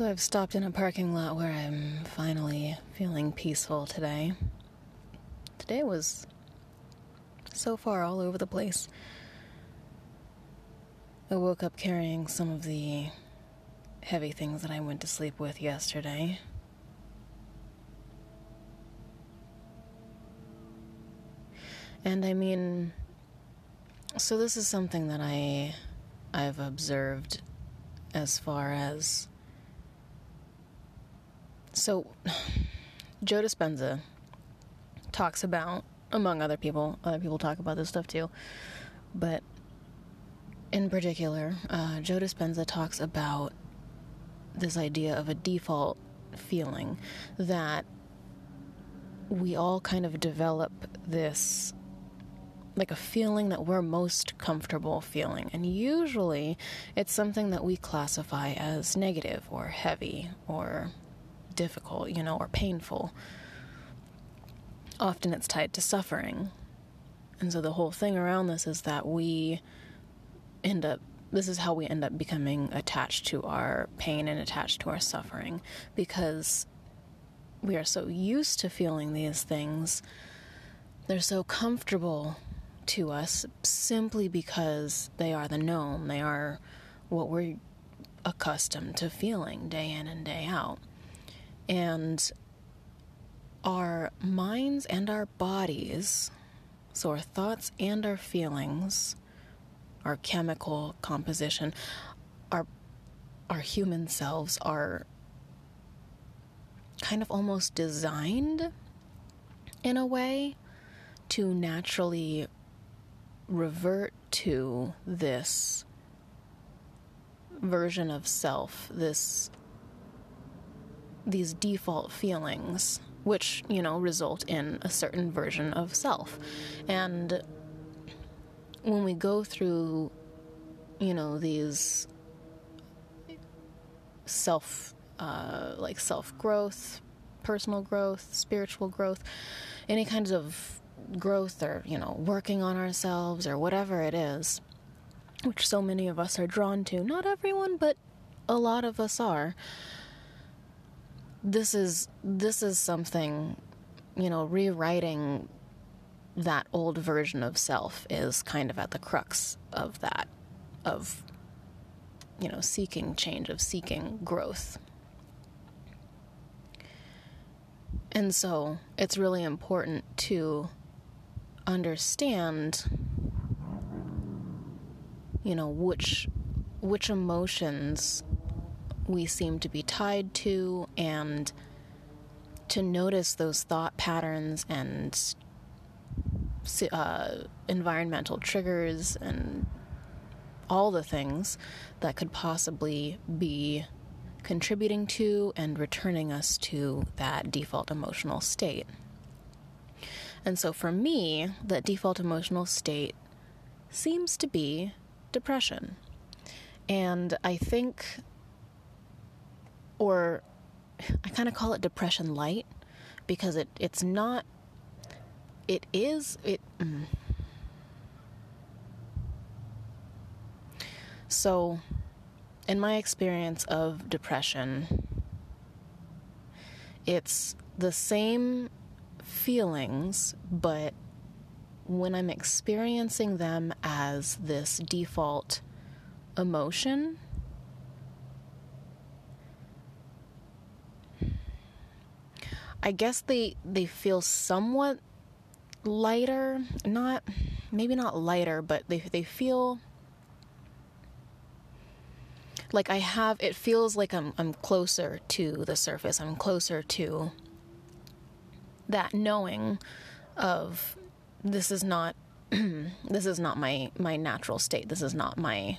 So I've stopped in a parking lot where I'm finally feeling peaceful today. Today was so far all over the place. I woke up carrying some of the heavy things that I went to sleep with yesterday. And I mean, so this is something that I I've observed as far as so Joe Dispenza talks about among other people, other people talk about this stuff too, but in particular, uh, Joe Dispenza talks about this idea of a default feeling that we all kind of develop this like a feeling that we're most comfortable feeling. And usually it's something that we classify as negative or heavy or difficult, you know, or painful. Often it's tied to suffering. And so the whole thing around this is that we end up this is how we end up becoming attached to our pain and attached to our suffering because we are so used to feeling these things. They're so comfortable to us simply because they are the known. They are what we're accustomed to feeling day in and day out. And our minds and our bodies, so our thoughts and our feelings, our chemical composition, our our human selves are kind of almost designed in a way to naturally revert to this version of self, this these default feelings which, you know, result in a certain version of self. And when we go through, you know, these self, uh, like self growth, personal growth, spiritual growth, any kinds of growth or, you know, working on ourselves or whatever it is, which so many of us are drawn to. Not everyone, but a lot of us are. This is this is something, you know, rewriting that old version of self is kind of at the crux of that of you know seeking change of seeking growth. And so it's really important to understand you know which which emotions we seem to be tied to and to notice those thought patterns and uh, environmental triggers and all the things that could possibly be contributing to and returning us to that default emotional state. And so for me, that default emotional state seems to be depression. And I think, or I kind of call it depression light because it, it's not it is it mm. so in my experience of depression it's the same feelings but when i'm experiencing them as this default emotion I guess they they feel somewhat lighter, not maybe not lighter, but they they feel like I have it feels like I'm I'm closer to the surface. I'm closer to that knowing of this is not this is not my my natural state. This is not my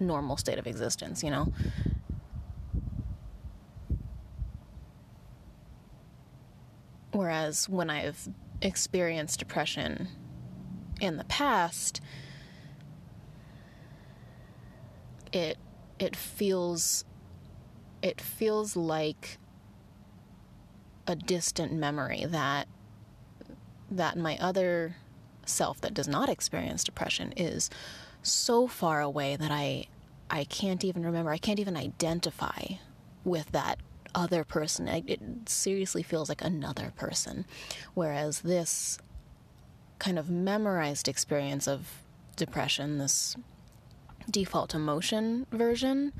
normal state of existence, you know. Whereas when I've experienced depression in the past, it it feels it feels like a distant memory that that my other self that does not experience depression is so far away that I I can't even remember, I can't even identify with that other person. It seriously feels like another person. Whereas this kind of memorized experience of depression, this default emotion version,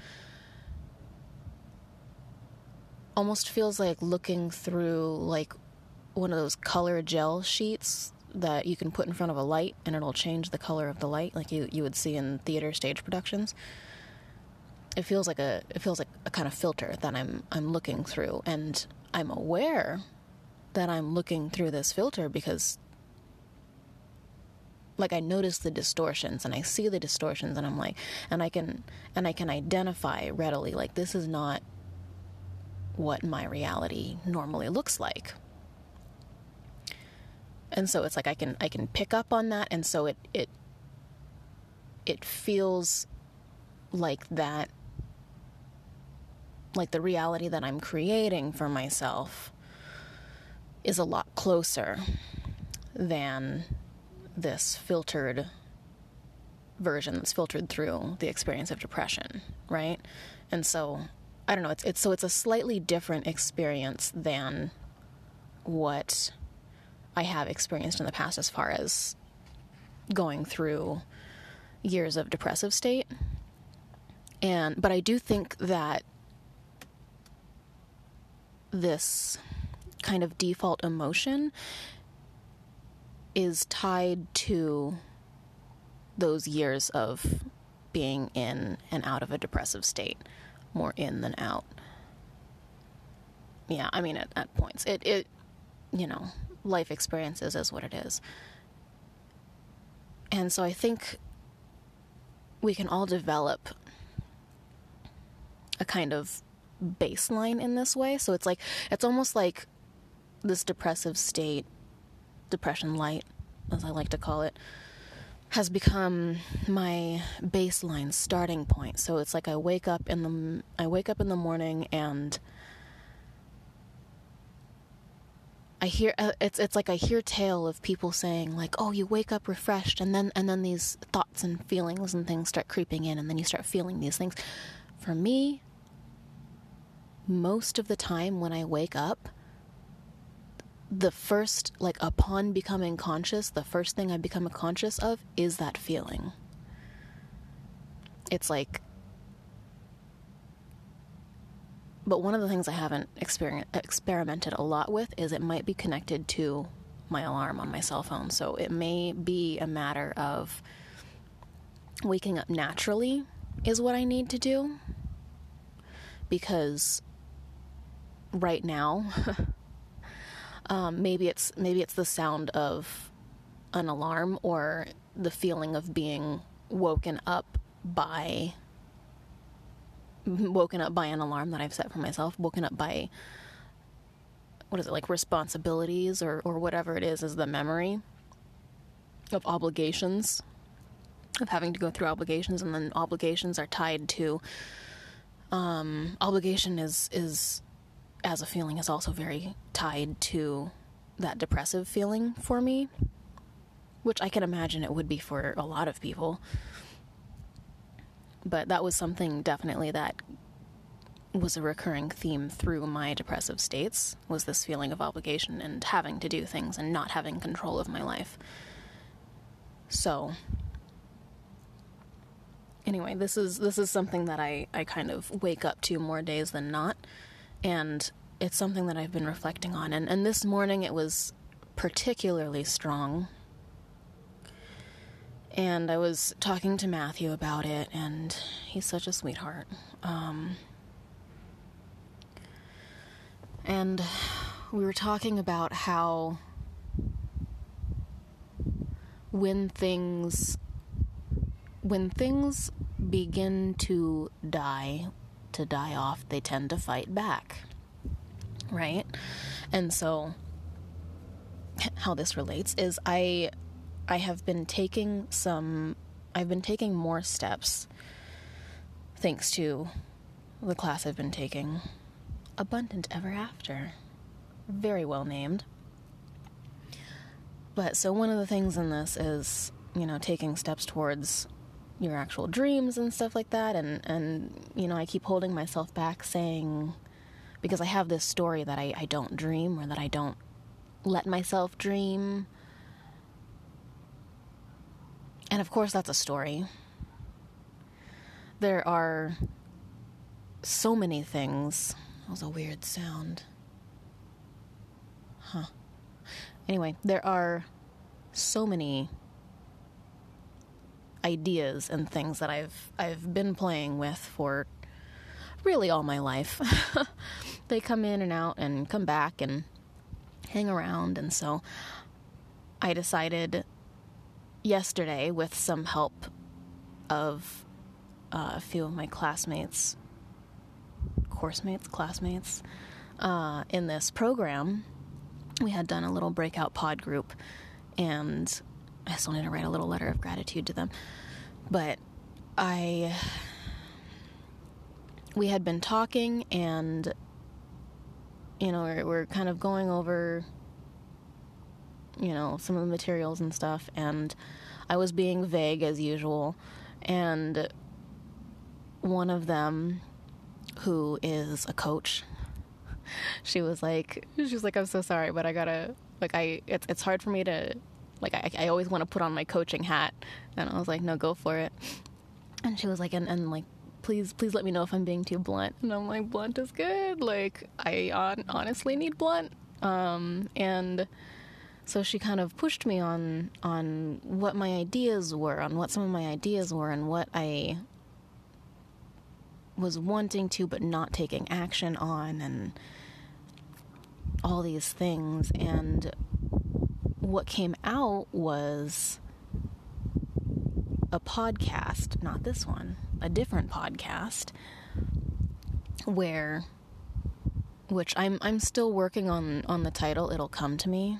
almost feels like looking through like one of those color gel sheets that you can put in front of a light and it'll change the color of the light like you, you would see in theater stage productions it feels like a it feels like a kind of filter that I'm I'm looking through and I'm aware that I'm looking through this filter because like I notice the distortions and I see the distortions and I'm like and I can and I can identify readily like this is not what my reality normally looks like. And so it's like I can I can pick up on that and so it it it feels like that like the reality that I'm creating for myself is a lot closer than this filtered version that's filtered through the experience of depression, right? And so I don't know, it's it's so it's a slightly different experience than what I have experienced in the past as far as going through years of depressive state. And but I do think that this kind of default emotion is tied to those years of being in and out of a depressive state, more in than out. Yeah, I mean, at, at points, it, it, you know, life experiences is what it is. And so I think we can all develop a kind of baseline in this way. So it's like, it's almost like this depressive state, depression light, as I like to call it, has become my baseline starting point. So it's like I wake up in the I wake up in the morning and I hear uh, it's it's like I hear tale of people saying like, "Oh, you wake up refreshed," and then and then these thoughts and feelings and things start creeping in, and then you start feeling these things. For me, most of the time when I wake up, the first, like upon becoming conscious, the first thing I become conscious of is that feeling. It's like, but one of the things I haven't exper- experimented a lot with is it might be connected to my alarm on my cell phone. So it may be a matter of waking up naturally, is what I need to do. Because right now. um, maybe it's maybe it's the sound of an alarm or the feeling of being woken up by woken up by an alarm that I've set for myself, woken up by what is it like responsibilities or or whatever it is is the memory of obligations of having to go through obligations and then obligations are tied to um, obligation is is as a feeling is also very tied to that depressive feeling for me, which I can imagine it would be for a lot of people. But that was something definitely that was a recurring theme through my depressive states was this feeling of obligation and having to do things and not having control of my life. So anyway, this is this is something that I, I kind of wake up to more days than not and it's something that I've been reflecting on. And, and this morning it was particularly strong. And I was talking to Matthew about it, and he's such a sweetheart. Um, and we were talking about how when things when things begin to die to die off, they tend to fight back. Right? And so how this relates is I I have been taking some I've been taking more steps thanks to the class I've been taking. Abundant Ever After. Very well named. But so one of the things in this is, you know, taking steps towards your actual dreams and stuff like that and and you know I keep holding myself back saying because I have this story that I, I don't dream or that I don't let myself dream. And of course that's a story. There are so many things. That was a weird sound. Huh. Anyway, there are so many ideas and things that I've I've been playing with for really all my life. they come in and out and come back and hang around and so I decided yesterday with some help of uh, a few of my classmates, course mates, classmates, uh, in this program, we had done a little breakout pod group and I still need to write a little letter of gratitude to them. But I. We had been talking, and, you know, we're, we're kind of going over, you know, some of the materials and stuff, and I was being vague as usual. And one of them, who is a coach, she was like, she was like, I'm so sorry, but I gotta, like, I, it's, it's hard for me to like I, I always want to put on my coaching hat, and I was like, no, go for it. And she was like, and, and like, please, please let me know if I'm being too blunt. And I'm like, blunt is good. Like I on, honestly need blunt. Um, and so she kind of pushed me on on what my ideas were, on what some of my ideas were, and what I was wanting to but not taking action on, and all these things. And what came out was a podcast, not this one, a different podcast where which I'm I'm still working on on the title. It'll come to me.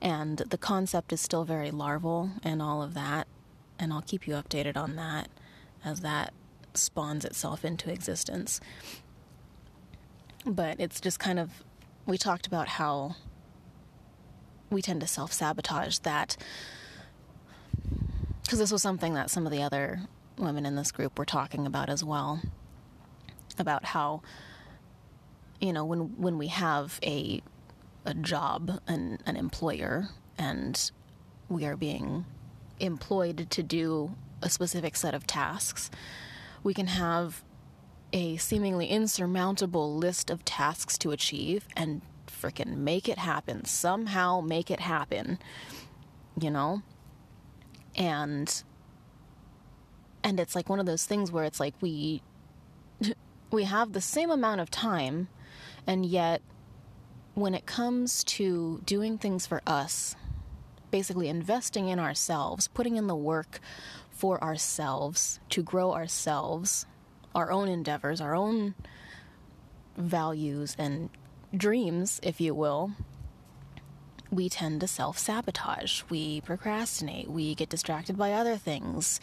And the concept is still very larval and all of that, and I'll keep you updated on that as that spawns itself into existence. But it's just kind of we talked about how we tend to self sabotage that. Because this was something that some of the other women in this group were talking about as well about how you know when when we have a a job and an employer and we are being employed to do a specific set of tasks we can have a seemingly insurmountable list of tasks to achieve and freaking make it happen. Somehow make it happen. You know? And and it's like one of those things where it's like we we have the same amount of time and yet when it comes to doing things for us, basically investing in ourselves, putting in the work for ourselves to grow ourselves, our own endeavors, our own values and dreams, if you will, we tend to self sabotage. We procrastinate. We get distracted by other things.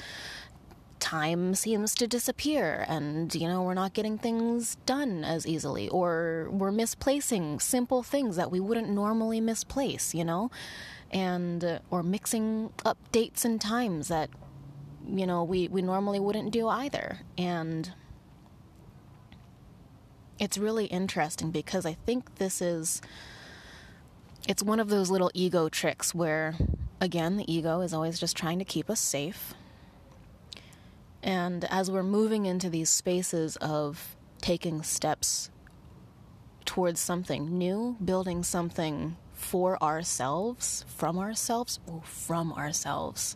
Time seems to disappear, and you know, we're not getting things done as easily, or we're misplacing simple things that we wouldn't normally misplace, you know, and uh, or mixing up dates and times that you know we, we normally wouldn't do either. And it's really interesting because I think this is it's one of those little ego tricks where again the ego is always just trying to keep us safe. And as we're moving into these spaces of taking steps towards something new, building something for ourselves, from ourselves, oh, from ourselves.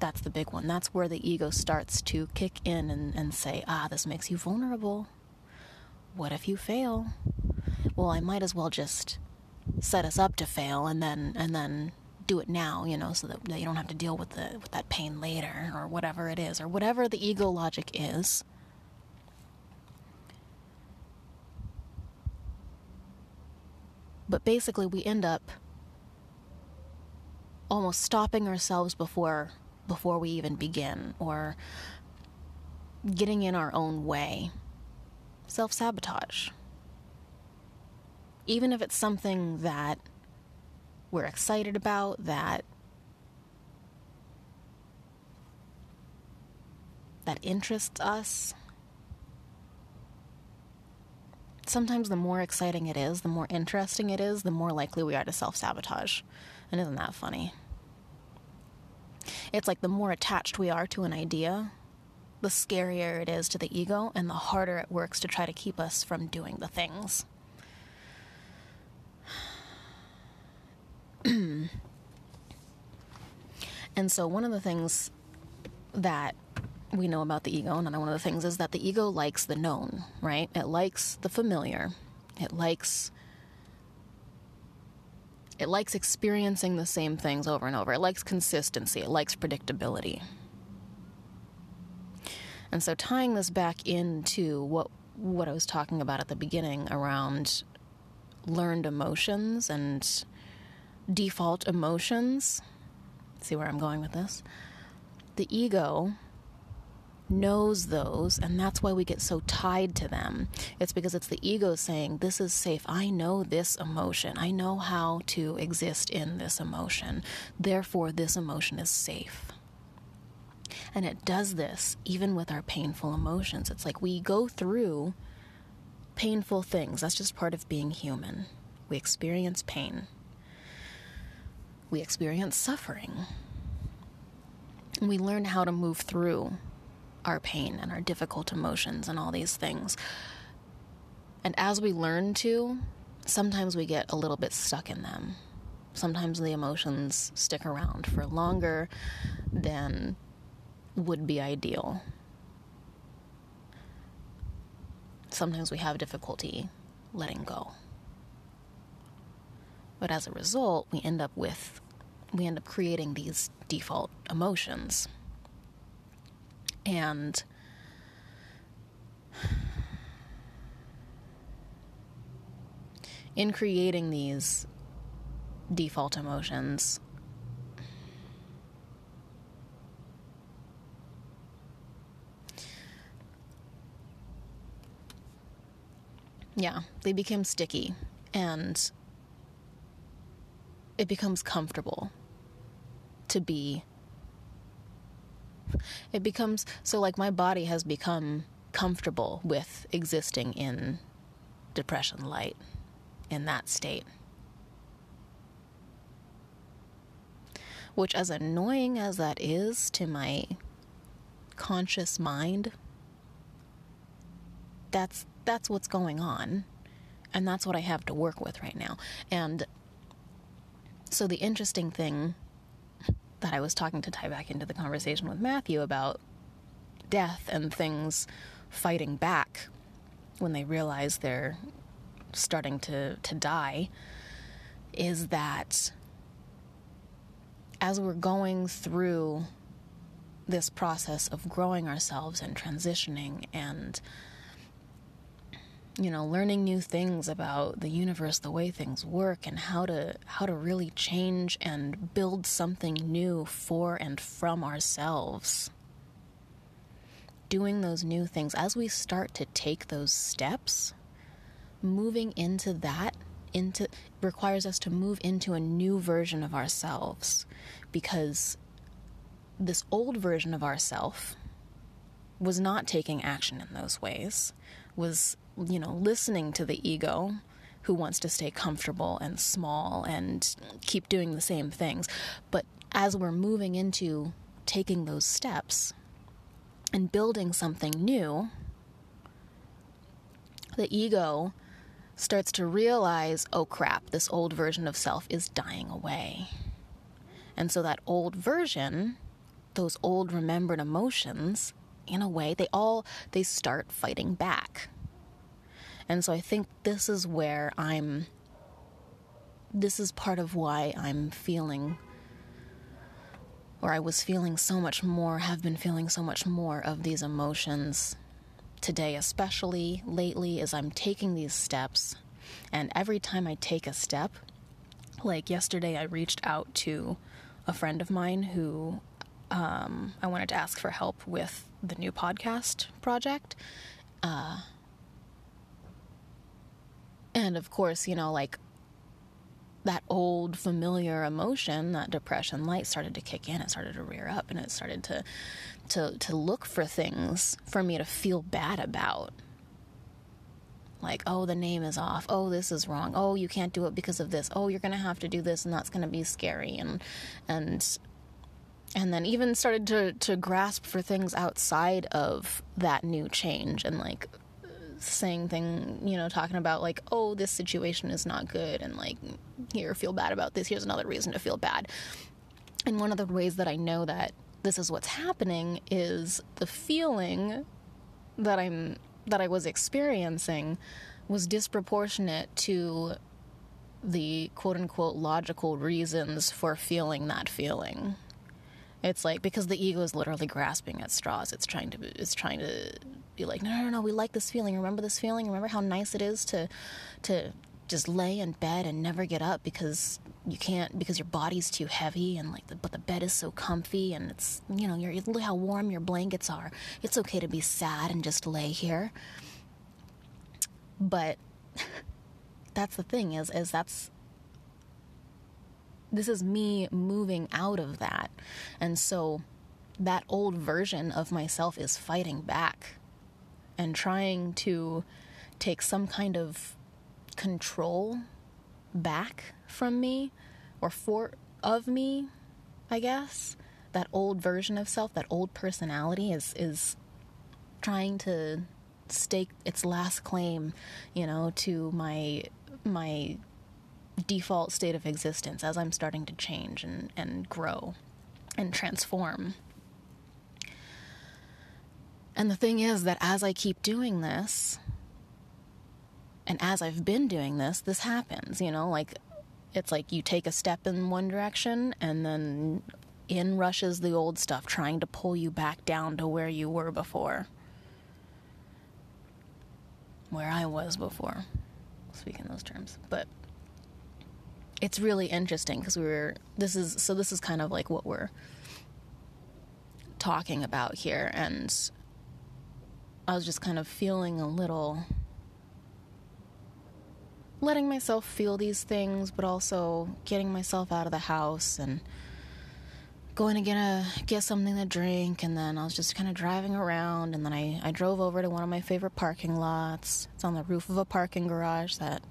That's the big one. That's where the ego starts to kick in and, and say, ah, this makes you vulnerable what if you fail? Well, I might as well just set us up to fail and then and then do it now, you know, so that, that you don't have to deal with the with that pain later or whatever it is or whatever the ego logic is. But basically we end up almost stopping ourselves before before we even begin or getting in our own way self sabotage. Even if it's something that we're excited about, that that interests us, sometimes the more exciting it is, the more interesting it is, the more likely we are to self sabotage. And isn't that funny? It's like the more attached we are to an idea, the scarier it is to the ego, and the harder it works to try to keep us from doing the things. and so, one of the things that we know about the ego, and one of the things is that the ego likes the known, right? It likes the familiar. It likes it likes experiencing the same things over and over. It likes consistency. It likes predictability. And so tying this back into what what I was talking about at the beginning around learned emotions and default emotions. See where I'm going with this? The ego knows those, and that's why we get so tied to them. It's because it's the ego saying, This is safe. I know this emotion. I know how to exist in this emotion. Therefore, this emotion is safe. And it does this even with our painful emotions. It's like we go through painful things. That's just part of being human. We experience pain, we experience suffering. We learn how to move through our pain and our difficult emotions and all these things. And as we learn to, sometimes we get a little bit stuck in them. Sometimes the emotions stick around for longer than would be ideal. Sometimes we have difficulty letting go. But as a result, we end up with we end up creating these default emotions. And in creating these default emotions, yeah, they become sticky and it becomes comfortable to be it becomes so like my body has become comfortable with existing in depression light in that state. Which, as annoying as that is to my conscious mind, that's that's what's going on, and that's what I have to work with right now. And so the interesting thing that I was talking to tie back into the conversation with Matthew about death and things fighting back when they realize they're starting to, to die is that as we're going through this process of growing ourselves and transitioning and you know learning new things about the universe the way things work and how to how to really change and build something new for and from ourselves. Doing those new things as we start to take those steps moving into that into requires us to move into a new version of ourselves. Because this old version of ourself was not taking action in those ways was you know, listening to the ego who wants to stay comfortable and small and keep doing the same things. But as we're moving into taking those steps and building something new, the ego starts to realize, oh crap, this old version of self is dying away. And so that old version, those old remembered emotions, in a way, they all they start fighting back. And so I think this is where I'm, this is part of why I'm feeling, or I was feeling so much more, have been feeling so much more of these emotions today, especially lately, as I'm taking these steps. And every time I take a step, like yesterday, I reached out to a friend of mine who um, I wanted to ask for help with the new podcast project. Uh, and of course, you know, like that old familiar emotion, that depression light started to kick in. It started to rear up and it started to to to look for things for me to feel bad about. Like, oh, the name is off. Oh, this is wrong. Oh, you can't do it because of this. Oh, you're going to have to do this and that's going to be scary and and and then even started to to grasp for things outside of that new change and like saying thing, you know, talking about like, oh, this situation is not good, and like, here, feel bad about this. Here's another reason to feel bad. And one of the ways that I know that this is what's happening is the feeling that I'm that I was experiencing was disproportionate to the quote unquote logical reasons for feeling that feeling. It's like because the ego is literally grasping at straws. It's trying to it's trying to be like, no, no, no, we like this feeling. Remember this feeling? Remember how nice it is to to just lay in bed and never get up because you can't because your body's too heavy and like the, but the bed is so comfy and it's you know you're look how warm your blankets are. It's okay to be sad and just lay here. But that's the thing is is that's this is me moving out of that. And so that old version of myself is fighting back and trying to take some kind of control back from me or for of me, I guess. That old version of self, that old personality is is trying to stake its last claim, you know, to my my default state of existence as I'm starting to change and, and grow and transform. And the thing is that as I keep doing this, and as I've been doing this, this happens, you know, like it's like you take a step in one direction and then in rushes the old stuff trying to pull you back down to where you were before. Where I was before, speaking those terms. But it's really interesting because we were this is so this is kind of like what we're talking about here and I was just kind of feeling a little letting myself feel these things but also getting myself out of the house and going to get a get something to drink and then I was just kind of driving around and then I, I drove over to one of my favorite parking lots. It's on the roof of a parking garage that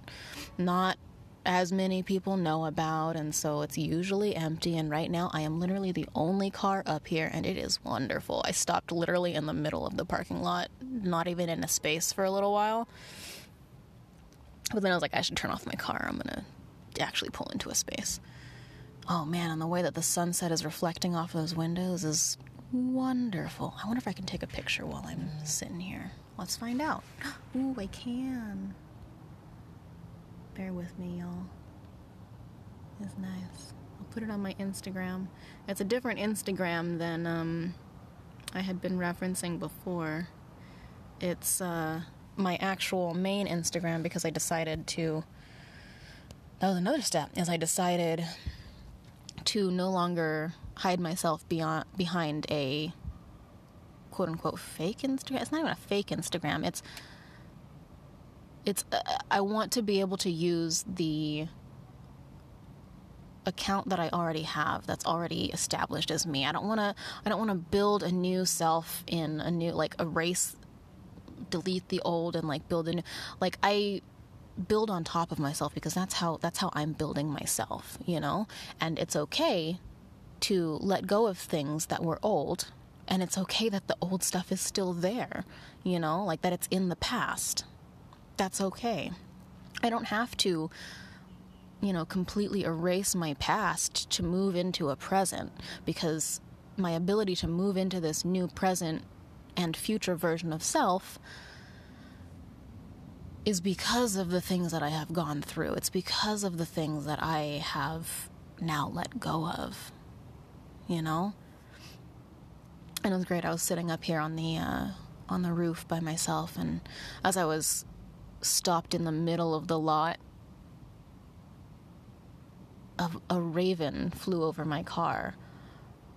not as many people know about, and so it's usually empty. And right now, I am literally the only car up here, and it is wonderful. I stopped literally in the middle of the parking lot, not even in a space for a little while. But then I was like, I should turn off my car. I'm gonna actually pull into a space. Oh man, and the way that the sunset is reflecting off those windows is wonderful. I wonder if I can take a picture while I'm sitting here. Let's find out. Ooh, I can. Bear with me, y'all. It's nice. I'll put it on my Instagram. It's a different Instagram than um, I had been referencing before. It's uh, my actual main Instagram because I decided to. That was another step, is I decided to no longer hide myself beyond behind a quote unquote fake Instagram. It's not even a fake Instagram. It's it's uh, I want to be able to use the account that I already have that's already established as me. I don't want to I don't want to build a new self in a new like erase delete the old and like build a new like I build on top of myself because that's how that's how I'm building myself, you know? And it's okay to let go of things that were old and it's okay that the old stuff is still there, you know? Like that it's in the past that's okay. I don't have to, you know, completely erase my past to move into a present because my ability to move into this new present and future version of self is because of the things that I have gone through. It's because of the things that I have now let go of. You know? And it was great. I was sitting up here on the uh, on the roof by myself, and as I was stopped in the middle of the lot. A, a raven flew over my car,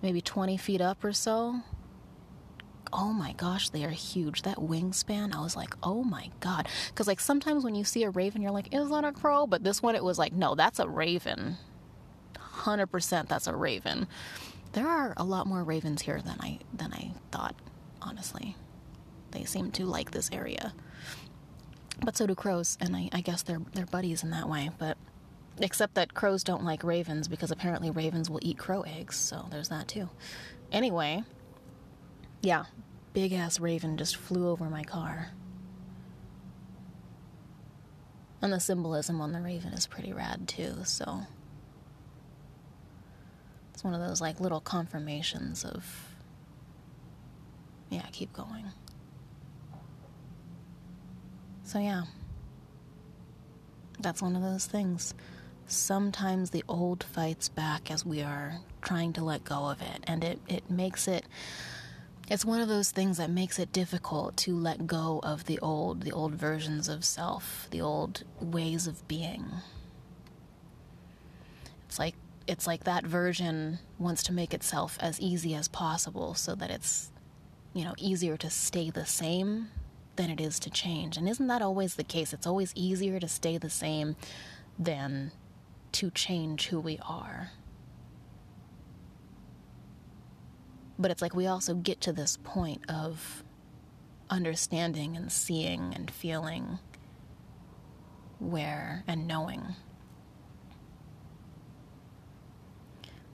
maybe 20 feet up or so. oh my gosh, they are huge. That wingspan, I was like, oh my god. Because like sometimes when you see a raven, you're like, is that a crow? But this one, it was like, no, that's a raven. 100% that's a raven. There are a lot more ravens here than I than I thought, honestly. They seem to like this area. But so do crows, and I, I guess they're they're buddies in that way. But except that crows don't like ravens because apparently ravens will eat crow eggs, so there's that too. Anyway, yeah, big ass raven just flew over my car. And the symbolism on the raven is pretty rad too, so it's one of those like little confirmations of yeah, keep going. So yeah. That's one of those things. Sometimes the old fights back as we are trying to let go of it, and it, it makes it it's one of those things that makes it difficult to let go of the old, the old versions of self, the old ways of being. It's like it's like that version wants to make itself as easy as possible so that it's you know easier to stay the same than it is to change. And isn't that always the case? It's always easier to stay the same than to change who we are. But it's like we also get to this point of understanding and seeing and feeling where and knowing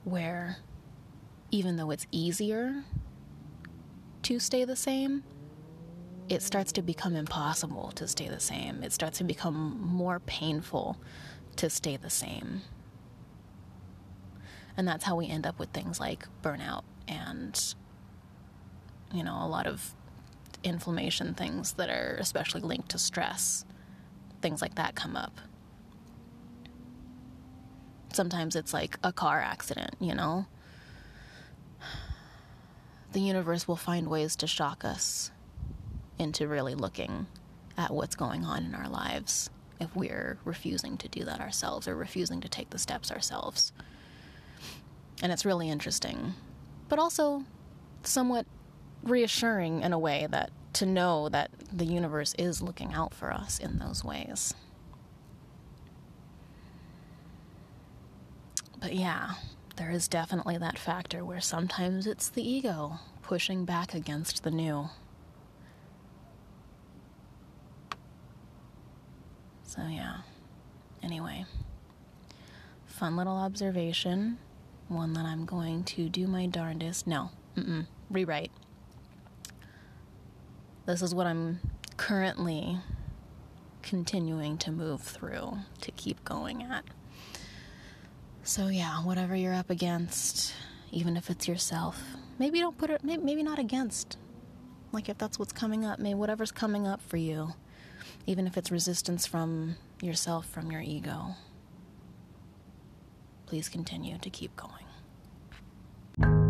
where even though it's easier to stay the same, it starts to become impossible to stay the same. It starts to become more painful to stay the same. And that's how we end up with things like burnout and, you know, a lot of inflammation things that are especially linked to stress. Things like that come up. Sometimes it's like a car accident, you know? The universe will find ways to shock us into really looking at what's going on in our lives if we're refusing to do that ourselves or refusing to take the steps ourselves. And it's really interesting, but also somewhat reassuring in a way that to know that the universe is looking out for us in those ways. But yeah, there is definitely that factor where sometimes it's the ego pushing back against the new. So, yeah. Anyway, fun little observation. One that I'm going to do my darndest. No, mm-mm, rewrite. This is what I'm currently continuing to move through to keep going at. So, yeah, whatever you're up against, even if it's yourself, maybe don't put it, maybe not against. Like, if that's what's coming up, maybe whatever's coming up for you, even if it's resistance from yourself, from your ego. Please continue to keep going.